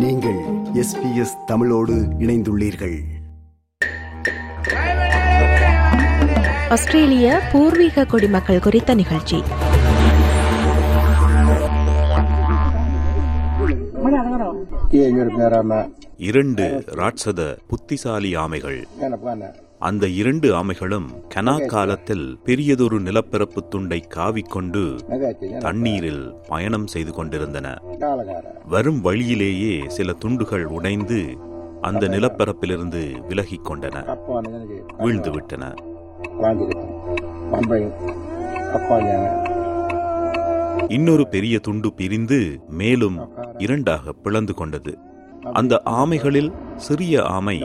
நீங்கள் எஸ்பிஎஸ் தமிழோடு இணைந்துள்ளீர்கள். ஆஸ்திரேலிய பூர்வீக குடிமக்கள் குறித்த நிகழ்ச்சி. இரண்டு ராட்சத புத்திசாலி ஆமைகள். அந்த இரண்டு ஆமைகளும் கனா காலத்தில் பெரியதொரு நிலப்பரப்பு துண்டை காவிக்கொண்டு தண்ணீரில் பயணம் செய்து கொண்டிருந்தன. வரும் வழியிலேயே சில துண்டுகள் உடைந்து அந்த நிலப்பரப்பிலிருந்து விலகிக் கொண்டன. வீழ்ந்து விட்டன. இன்னொரு பெரிய துண்டு பிரிந்து மேலும் இரண்டாக பிளந்து கொண்டது. அந்த ஆமைகளில் சிறிய ஆமை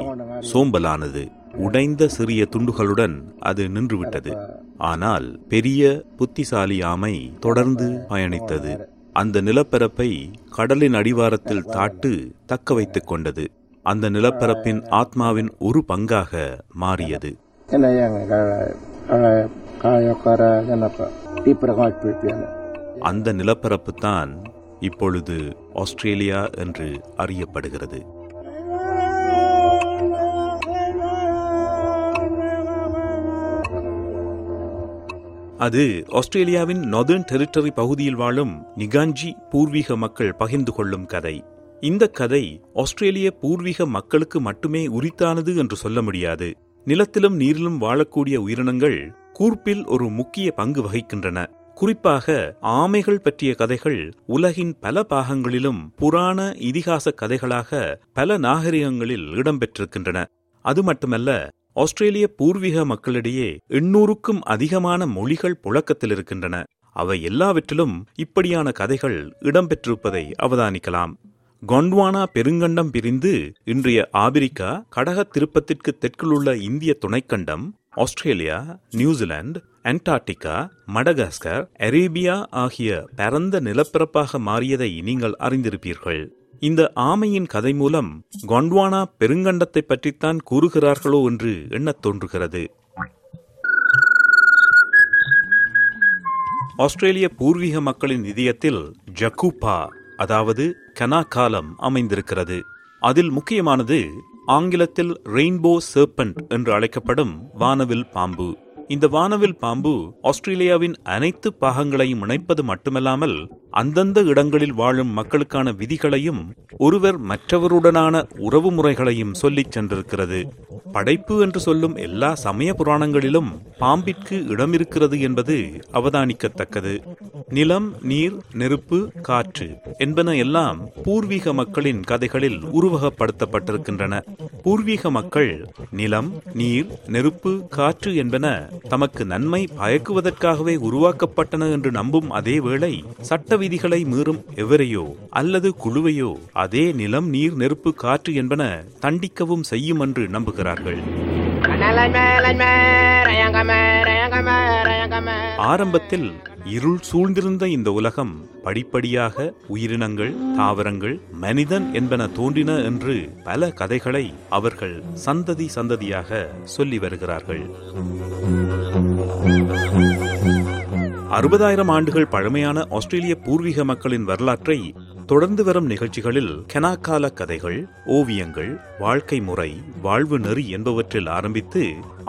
சோம்பலானது. உடைந்த சிறிய துண்டுகளுடன் அது நின்றுவிட்டது. ஆனால் பெரிய புத்திசாலி ஆமை தொடர்ந்து பயணித்தது. அந்த நிலப்பரப்பை கடலின் அடிவாரத்தில் தாட்டு தக்க வைத்துக் கொண்டது. அந்த நிலப்பரப்பின் ஆத்மாவின் ஒரு பங்காக மாறியது. அந்த நிலப்பரப்பு தான் இப்பொழுது ஆஸ்திரேலியா என்று அறியப்படுகிறது. அது ஆஸ்திரேலியாவின் நொதர்ன் டெரிட்டரி பகுதியில் வாழும் நிகாஞ்சி பூர்வீக மக்கள் பகிர்ந்து கொள்ளும் கதை. இந்த கதை ஆஸ்திரேலிய பூர்வீக மக்களுக்கு மட்டுமே உரித்தானது என்று சொல்ல முடியாது. நிலத்திலும் நீரிலும் வாழக்கூடிய உயிரினங்கள் கூர்ப்பில் ஒரு முக்கிய பங்கு வகிக்கின்றன. குறிப்பாக ஆமைகள் பற்றிய கதைகள் உலகின் பல பாகங்களிலும் புராண இதிகாச கதைகளாக பல நாகரிகங்களில் இடம்பெற்றிருக்கின்றன. அது மட்டுமல்ல ஆஸ்திரேலிய பூர்வீக மக்களிடையே எண்ணூறுக்கும் அதிகமான மொழிகள் புழக்கத்தில் இருக்கின்றன. அவை எல்லாவற்றிலும் இப்படியான கதைகள் இடம்பெற்றிருப்பதை அவதானிக்கலாம். கொண்ட்வானா பெருங்கண்டம் பிரிந்து இன்றைய ஆபிரிக்கா கடக திருப்பத்திற்கு தெற்கிலுள்ள இந்திய துணைக்கண்டம் Australia New Zealand Antarctica Madagascar Arabia ஆகிய பரந்த நிலப்பரப்பாக மாறியதை நீங்கள் அறிந்திருப்பீர்கள். இந்த ஆமையின் கதை மூலம் கொண்ட்வானா பெருங்கண்டத்தை பற்றித்தான் கூறுகிறார்களோ என்று எண்ணத் தோன்றுகிறது. ஆஸ்திரேலிய பூர்வீக மக்களின் இதயத்தில் ஜக்கூபா அதாவது கனா காலம் அமைந்திருக்கிறது. அதில் முக்கியமானது ஆங்கிலத்தில் ரெயின்போ சர்பன்ட் என்று அழைக்கப்படும் வானவில் பாம்பு. இந்த வானவில் பாம்பு ஆஸ்திரேலியாவின் அனைத்து பாகங்களையும் இணைப்பது மட்டுமல்லாமல் அந்தந்த இடங்களில் வாழும் மக்களுக்கான விதிகளையும் ஒருவர் மற்றவருடனான உறவு முறைகளையும் சொல்லிச் சென்றிருக்கிறது. படைப்பு என்று சொல்லும் எல்லா சமய புராணங்களிலும் பாம்பிற்கு இடம் இருக்கிறது என்பது அவதானிக்கத்தக்கது. நிலம் நீர் நெருப்பு காற்று என்பன எல்லாம் பூர்வீக மக்களின் கதைகளில் உருவகப்படுத்தப்பட்டிருக்கின்றன. பூர்வீக மக்கள் நிலம் நீர் நெருப்பு காற்று என்பன தமக்கு நன்மை பயக்குவதற்காகவே உருவாக்கப்பட்டன என்று நம்பும் அதே வேளை சட்ட விதிகளை மீறும் எவரையோ அல்லது குழுவையோ அதே நிலம் நீர் நெருப்பு காற்று என்பன தண்டிக்கவும் செய்யும் என்று நம்புகிறார்கள். ஆரம்பத்தில் இருள் சூழ்ந்திருந்த இந்த உலகம் படிப்படியாக உயிரினங்கள் தாவரங்கள் மனிதன் என்பன தோன்றின என்று பல கதைகளை அவர்கள் சந்ததி சந்ததியாக சொல்லி வருகிறார்கள். அறுபதாயிரம் ஆண்டுகள் பழமையான ஆஸ்திரேலிய பூர்வீக மக்களின் வரலாற்றை தொடர்ந்து வரும் நிகழ்ச்சிகளில் கெனாக்கால கதைகள் ஓவியங்கள் வாழ்க்கை முறை வாழ்வு நெறி என்பவற்றில் ஆரம்பித்து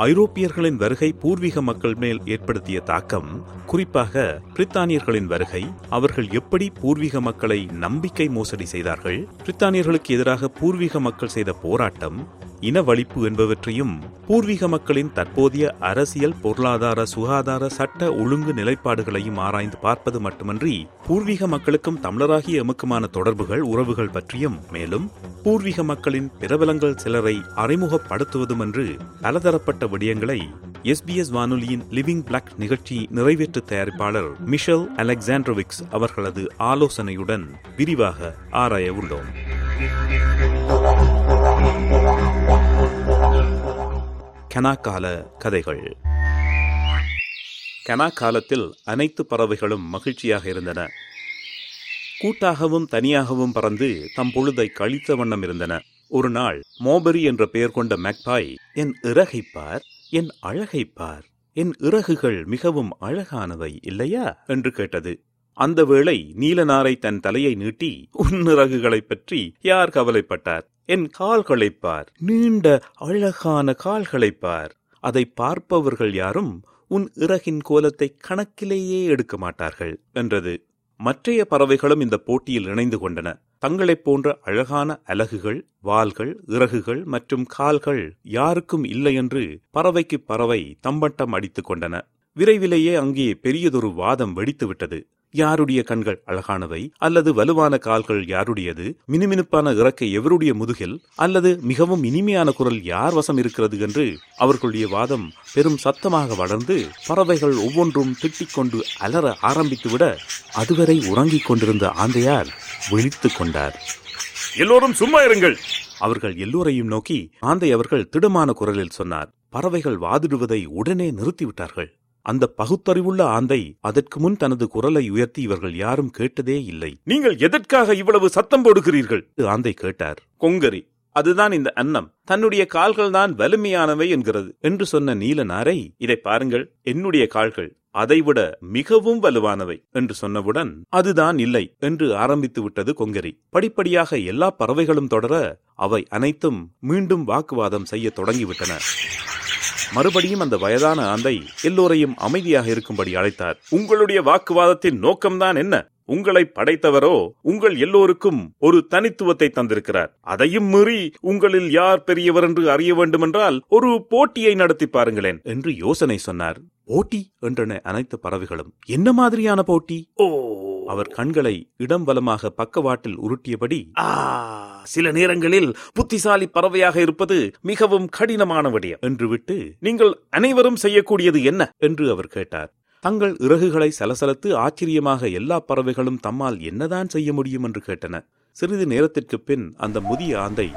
ஐரோப்பியர்களின் வருகை பூர்வீக மக்கள் மேல் ஏற்படுத்திய தாக்கம் குறிப்பாக பிரித்தானியர்களின் வருகை அவர்கள் எப்படி பூர்வீக மக்களை நம்பிக்கை மோசடி செய்தார்கள் பிரித்தானியர்களுக்கு எதிராக பூர்வீக மக்கள் செய்த போராட்டம் இனவழிப்பு என்பவற்றையும் பூர்வீக மக்களின் தற்போதைய அரசியல் பொருளாதார சுகாதார சட்ட ஒழுங்கு நிலைப்பாடுகளையும் ஆராய்ந்து பார்ப்பது மட்டுமன்றி பூர்வீக மக்களுக்கும் தமிழராகிய நெருக்கமான தொடர்புகள் உறவுகள் பற்றியும் மேலும் பூர்வீக மக்களின் பிரபலங்கள் சிலரை அறிமுகப்படுத்துவதும் என்று பலதரப்பட்ட விடயங்களை எஸ்பிஎஸ் வானொலியின் லிவிங் பிளாக் நிகழ்ச்சி நிறைவேற்று தயாரிப்பாளர் மிஷல் அலெக்சாண்ட்ரோவிக்ஸ் அவர்களது ஆலோசனையுடன் விரிவாக ஆராய உள்ளோம். கனாக்கால கதைகள். கனா காலத்தில் அனைத்து பறவைகளும் மகிழ்ச்சியாக இருந்தன. கூட்டாகவும் தனியாகவும் பறந்து தம் பொழுதை கழித்த வண்ணம் இருந்தன. ஒரு நாள் மோபரி என்ற பெயர் கொண்ட மெக்பாய் என் இறகைப்பார் என் அழகைப்பார் என் இறகுகள் மிகவும் அழகானவை இல்லையா? என்று கேட்டது. அந்த வேளை நீலனாரை தன் தலையை நீட்டி உன் இறகுகளைப் பற்றி யார் கவலைப்பட்டார்? என் கால்களைப் பார் நீண்ட அழகான கால்களைப் பார். அதை பார்ப்பவர்கள் யாரும் உன் இறகின் கோலத்தை கணக்கிலேயே எடுக்க மாட்டார்கள் என்றது. மற்றைய பறவைகளும் இந்த போட்டியில் இணைந்து கொண்டன. தங்களைப் போன்ற அழகான அலகுகள் வால்கள் இறகுகள் மற்றும் கால்கள் யாருக்கும் இல்லை என்று பறவைக்கு பறவை தம்பட்டம் அடித்துக் கொண்டன. விரைவிலேயே அங்கே பெரியதொரு வாதம் வெடித்துவிட்டது. யாருடைய கண்கள் அழகானவை அல்லது வலுவான கால்கள் யாருடையது? மினுமினுப்பான இறக்கை எவருடைய முதுகில்? அல்லது மிகவும் இனிமையான குரல் யார் வசம் இருக்கிறது என்று அவர்களுடைய வாதம் பெரும் சத்தமாக வளர்ந்து பறவைகள் ஒவ்வொன்றும் திட்டிக்கொண்டு அலற ஆரம்பித்துவிட அதுவரை உறங்கிக் கொண்டிருந்த ஆந்தையார் விழித்துக் கொண்டார். எல்லோரும் சும்மா இருங்கள். அவர்கள் எல்லோரையும் நோக்கி ஆந்தை அவர்கள் திடமான குரலில் சொன்னார். பறவைகள் வாதிடுவதை உடனே நிறுத்திவிட்டார்கள். அந்த பகுத்தறிவுள்ள ஆந்தை அதற்கு முன் தனது குரலை உயர்த்தி இவர்கள் யாரும் கேட்டதே இல்லை. நீங்கள் எதற்காக இவ்வளவு சத்தம் போடுகிறீர்கள்? ஆந்தை கேட்டார். கொங்கரி அதுதான் இந்த அன்னம். தன்னுடைய கால்கள் தான் வலிமையானவை என்கிறது. என்று சொன்ன நீல நாரை இதை பாருங்கள் என்னுடைய கால்கள் அதைவிட மிகவும் வலுவானவை என்று சொன்னவுடன் அதுதான் இல்லை என்று ஆரம்பித்து விட்டது கொங்கரி. படிப்படியாக எல்லா பறவைகளும் தொடர அவை அனைத்தும் மீண்டும் வாக்குவாதம் செய்ய தொடங்கிவிட்டன. மறுபடியும் அந்த வயதான ஆந்தை எல்லோரையும் அமைதியாக இருக்கும்படி அழைத்தார். உங்களுடைய வாக்குவாதத்தின் நோக்கம்தான் என்ன? உங்களை படைத்தவரோ உங்கள் எல்லோருக்கும் ஒரு தனித்துவத்தை தந்திருக்கிறார். அதையும் மீறி உங்களில் யார் பெரியவர் என்று அறிய வேண்டுமென்றால் ஒரு போட்டியை நடத்தி பாருங்களேன் என்று யோசனை சொன்னார். போட்டி? என்றன அனைத்து பறவைகளும். என்ன மாதிரியான போட்டி? ஓ. அவர் கண்களை இடம் வலமாக பக்கவாட்டில் உருட்டியபடி ஆ. சில நேரங்களில் புத்திசாலி பறவையாக இருப்பது மிகவும் கடினமான விடயம். என்று விட்டு நீங்கள் அனைவரும் செய்யக்கூடியது என்ன? என்று அவர் கேட்டார். தங்கள் இறகுகளை சலசலத்து ஆச்சரியமாக எல்லா பறவைகளும் தம்மால் என்னதான் செய்ய முடியும்? என்று கேட்டன சிறிது நேரத்திற்கு பின் அந்த முதிய ஆந்தை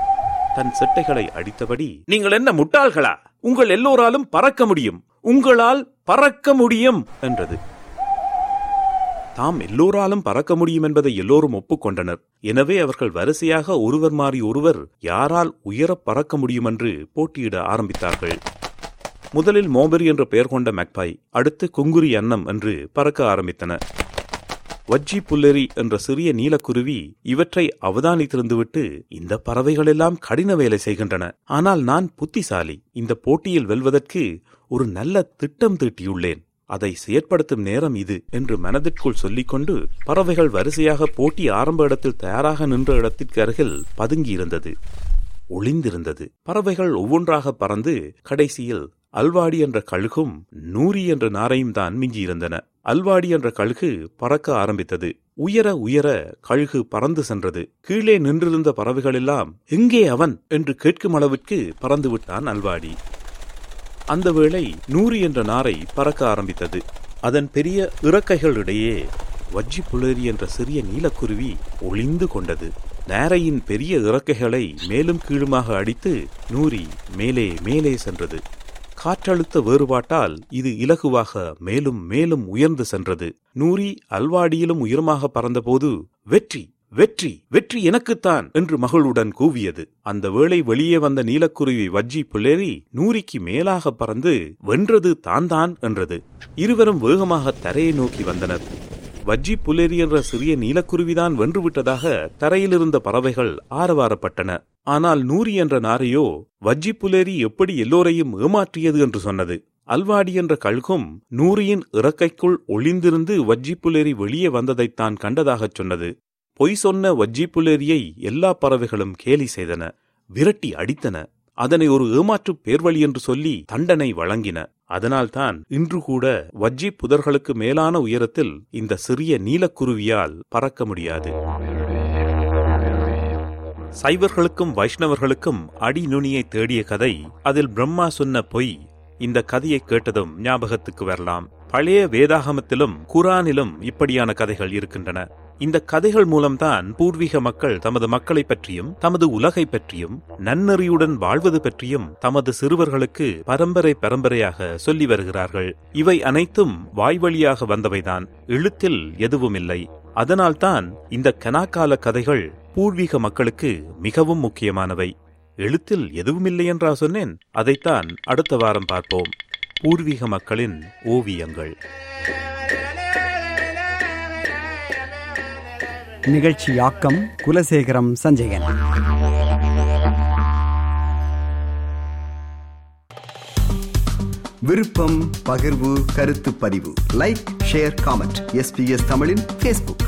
தன் செட்டைகளை அடித்தபடி நீங்கள் என்ன முட்டாள்களா? உங்கள் எல்லோராலும் பறக்க முடியும். உங்களால் பறக்க முடியும். என்றது. தாம் எல்லோராலும் பறக்க முடியும் என்பதை எல்லோரும் ஒப்புக்கொண்டனர். எனவே அவர்கள் வரிசையாக ஒருவர் மாறி ஒருவர் யாரால் உயரப் பறக்க முடியுமென்று போட்டியிட ஆரம்பித்தார்கள். முதலில் மோபெரி என்ற பெயர் கொண்ட மெக்பாய் அடுத்து குங்குரி அன்னம் என்று பறக்க ஆரம்பித்தன. வஜ்ஜி புல்லெரி என்ற சிறிய நீலக்குருவி இவற்றை அவதானித்திருந்துவிட்டு இந்த பறவைகளெல்லாம் கடின வேலை செய்கின்றன. ஆனால் நான் புத்திசாலி. இந்த போட்டியில் வெல்வதற்கு ஒரு நல்ல திட்டம் தீட்டியுள்ளேன். அதை செயற்படுத்தும் நேரம் இது என்று மனதிற்குள் சொல்லிக்கொண்டு பறவைகள் வரிசையாக போட்டி ஆரம்ப இடத்தில் தயாராக நின்ற இடத்திற்கு அருகில் பதுங்கியிருந்தது. ஒளிந்திருந்தது. பறவைகள் ஒவ்வொன்றாக பறந்து கடைசியில் அல்வாடி என்ற கழுகும் நூரி என்ற நாரையும் தான் மிஞ்சியிருந்தன. அல்வாடி என்ற கழுகு பறக்க ஆரம்பித்தது. உயர உயர கழுகு பறந்து சென்றது. கீழே நின்றிருந்த பறவைகளெல்லாம் எங்கே அவன்? என்று கேட்கும் அளவிற்கு பறந்து விட்டான் அல்வாடி. அந்த வேளை நூறு என்ற நாரை பறக்க ஆரம்பித்தது. அதன் பெரிய இறக்கைகளிடையே வஜ்ஜி புலரி என்ற சிறிய நீலக்குருவி ஒளிந்து கொண்டது. நாரையின் பெரிய இறக்கைகளை மேலும் கீழுமாக அடித்து நூரி மேலே மேலே சென்றது. காற்றழுத்த வேறுபாட்டால் இது இலகுவாக மேலும் மேலும் உயர்ந்து சென்றது. நூரி அல்வாடியிலும் உயரமாக பறந்தபோது வெற்றி வெற்றி வெற்றி எனக்குத்தான் என்று மகளுடன் கூவியது. அந்த வேளை வெளியே வந்த நீலக்குருவி வஜ்ஜி புலேரி நூறிக்கு மேலாக பறந்து வென்றது தான் தான் என்றது. இருவரும் வேகமாக தரையை நோக்கி வந்தனர். வஜ்ஜி புலேரி என்ற சிறிய நீலக்குருவிதான் வென்றுவிட்டதாக தரையிலிருந்த பறவைகள் ஆரவாரப்பட்டன. ஆனால் நூரி என்ற நாரையோ வஜ்ஜி புலேரி எப்படி எல்லோரையும் ஏமாற்றியது என்று சொன்னது. அல்வாடி என்ற கழுகும் நூரியின் இறக்கைக்குள் ஒளிந்திருந்து வஜ்ஜி புலேரி வெளியே வந்ததைத்தான் கண்டதாகச் சொன்னது. பொய் சொன்ன வஜ்ஜி புலேரியை எல்லா பறவைகளும் கேலி செய்தன விரட்டி அடித்தன. அதனை ஒரு ஏமாற்று பேர்வழி என்று சொல்லி தண்டனை வழங்கின. அதனால்தான் இன்று கூட வஜ்ஜி புதர்களுக்கு மேலான உயரத்தில் இந்த சிறிய நீலக்குருவியால் பறக்க முடியாது. சைவர்களுக்கும் வைஷ்ணவர்களுக்கும் அடி நுனியை தேடிய கதை அதில் பிரம்மா சொன்ன பொய் இந்த கதையை கேட்டதும் ஞாபகத்துக்கு வரலாம். பழைய வேதாகமத்திலும் குரானிலும் இப்படியான கதைகள் இருக்கின்றன. இந்த கதைகள் மூலம்தான் பூர்வீக மக்கள் தமது மக்களை பற்றியும் தமது உலகை பற்றியும் நன்னறியுடன் வாழ்வது பற்றியும் தமது சிறுவர்களுக்கு பரம்பரை பரம்பரையாக சொல்லி வருகிறார்கள். இவை அனைத்தும் வாய்வழியாக வந்தவைதான். எழுத்தில் எதுவும் இல்லை. அதனால்தான் இந்த கனாக்கால கதைகள் பூர்வீக மக்களுக்கு மிகவும் முக்கியமானவை. எழுத்தில் எதுவுமில்லை என்றா சொன்னேன். அதைத்தான் அடுத்த வாரம் பார்ப்போம். பூர்வீக மக்களின் ஓவியங்கள். நிகழ்ச்சியாக்கம் குலசேகரம் சஞ்சயன். விருப்பம் பகிர்வு கருத்து பதிவு. லைக் ஷேர் காமெண்ட் எஸ்பிஎஸ் தமிழின் ஃபேஸ்புக்